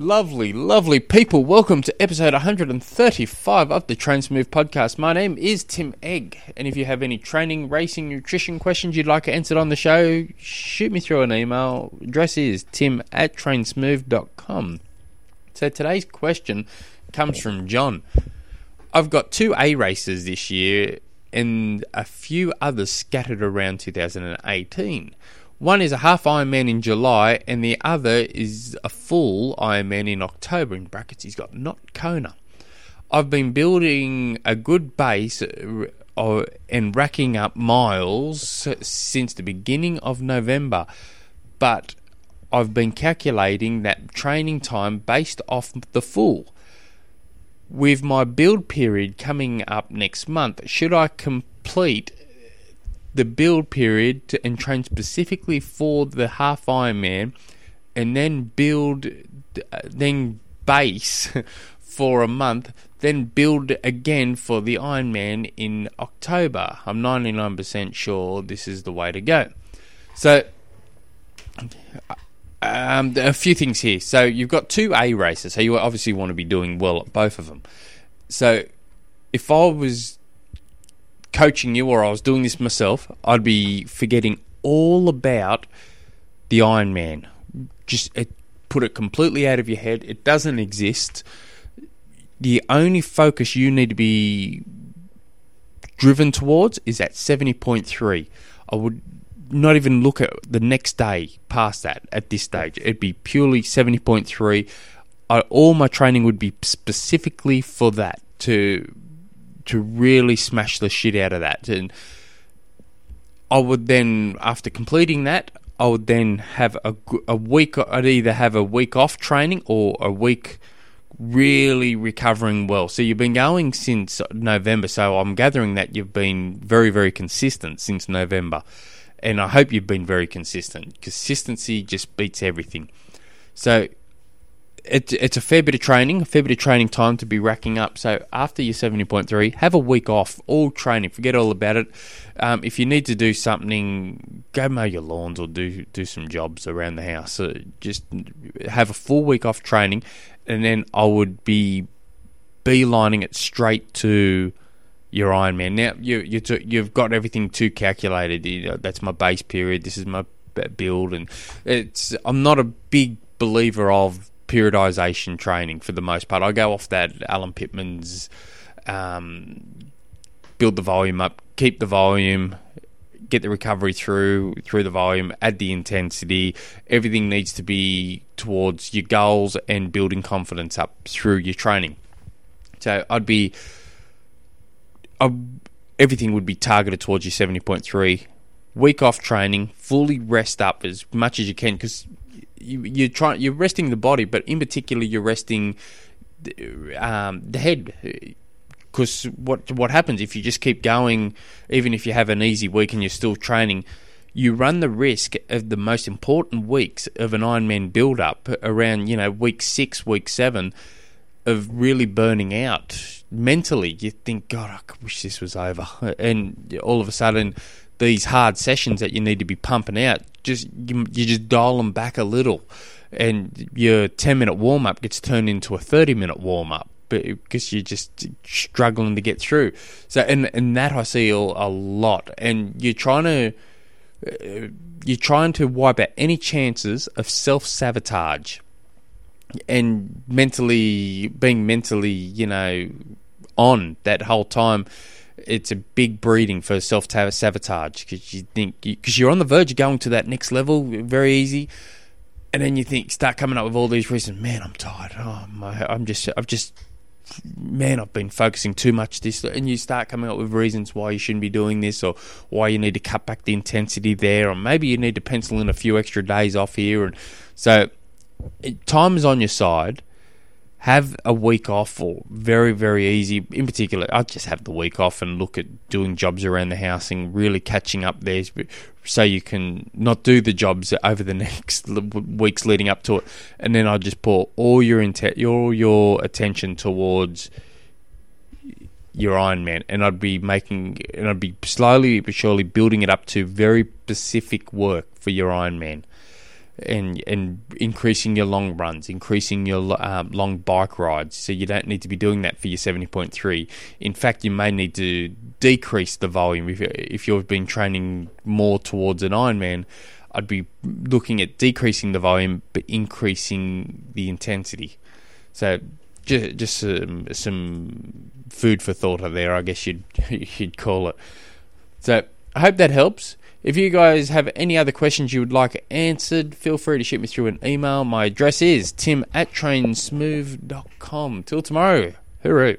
Lovely, lovely people. Welcome to episode 135 of the Train Smooth podcast. My name is Tim Egg, and if you have any training, racing, nutrition questions you'd like answered on the show, shoot me through an email. Address is tim at trainsmooth.com. So today's question comes from John. I've got two A races this year and a few others scattered around 2018. One is a half Ironman in July, and the other is a full Ironman in October. In brackets, he's got not Kona. I've been building a good base uh, and racking up miles since the beginning of November, but I've been calculating that training time based off the full. With my build period coming up next month, should I complete the build period to, and train specifically for the half Ironman, and then build, uh, then base for a month, then build again for the Ironman in October. I'm 99% sure this is the way to go. So, um, a few things here. So you've got two A races, so you obviously want to be doing well at both of them. So if I was coaching you or I was doing this myself, I'd be forgetting all about the Ironman. Just it, put it completely out of your head. It doesn't exist. The only focus you need to be driven towards is at 70.3. I would not even look at the next day past that at this stage. It'd be purely 70.3. I, all my training would be specifically for that to to really smash the shit out of that. And I would then, after completing that, I would then have a, a week. I'd either have a week off training or a week really recovering well. So you've been going since November. So I'm gathering that you've been very, very consistent since November and I hope you've been very consistent. Consistency just beats everything. So it, it's a fair bit of training, a fair bit of training time to be racking up. So after your 70.3, have a week off, all training, forget all about it. Um, if you need to do something, go mow your lawns or do, do some jobs around the house. So just have a full week off training, and then I would be beelining it straight to your Ironman. Now you you you've got everything too calculated. You know, that's my base period. This is my build, and it's. I'm not a big believer of periodization training for the most part. I go off that Alan Pittman's um, build the volume up, keep the volume, get the recovery through through the volume, add the intensity. Everything needs to be towards your goals and building confidence up through your training. So I'd be I, everything would be targeted towards your 70.3. Week off training, fully rest up as much as you can because you, you're trying you're resting the body, but in particular you're resting the, um, the head. Because what what happens if you just keep going, even if you have an easy week and you're still training, you run the risk of the most important weeks of an Ironman build up around you know week six, week seven, of really burning out mentally, you think, God, I wish this was over. And all of a sudden, these hard sessions that you need to be pumping out, just you, you just dial them back a little, and your ten minute warm up gets turned into a thirty minute warm up because you're just struggling to get through. So, and and that I see a, a lot, and you're trying to. Uh, you're trying to wipe out any chances of self sabotage and mentally being mentally, you know, on that whole time. It's a big breeding for self sabotage because you think because you're on the verge of going to that next level very easy, and then you think start coming up with all these reasons. Man, I'm tired. Oh my, I'm just I've just man, I've been focusing too much this, and you start coming up with reasons why you shouldn't be doing this, or why you need to cut back the intensity there, or maybe you need to pencil in a few extra days off here, and so time is on your side have a week off or very very easy in particular i'd just have the week off and look at doing jobs around the house and really catching up there. So you can not do the jobs over the next weeks leading up to it and then i'd just pour all your intent all your attention towards your Ironman, and I'd be making, and I'd be slowly but surely building it up to very specific work for your Ironman and and increasing your long runs, increasing your um, long bike rides. So you don't need to be doing that for your seventy point three. In fact, you may need to decrease the volume if if you've been training more towards an Ironman. I'd be looking at decreasing the volume but increasing the intensity. So just just some some food for thought there, I guess you'd you'd call it. So I hope that helps. If you guys have any other questions you would like answered, feel free to shoot me through an email. My address is tim at trainsmooth.com. Till tomorrow. Hooroo.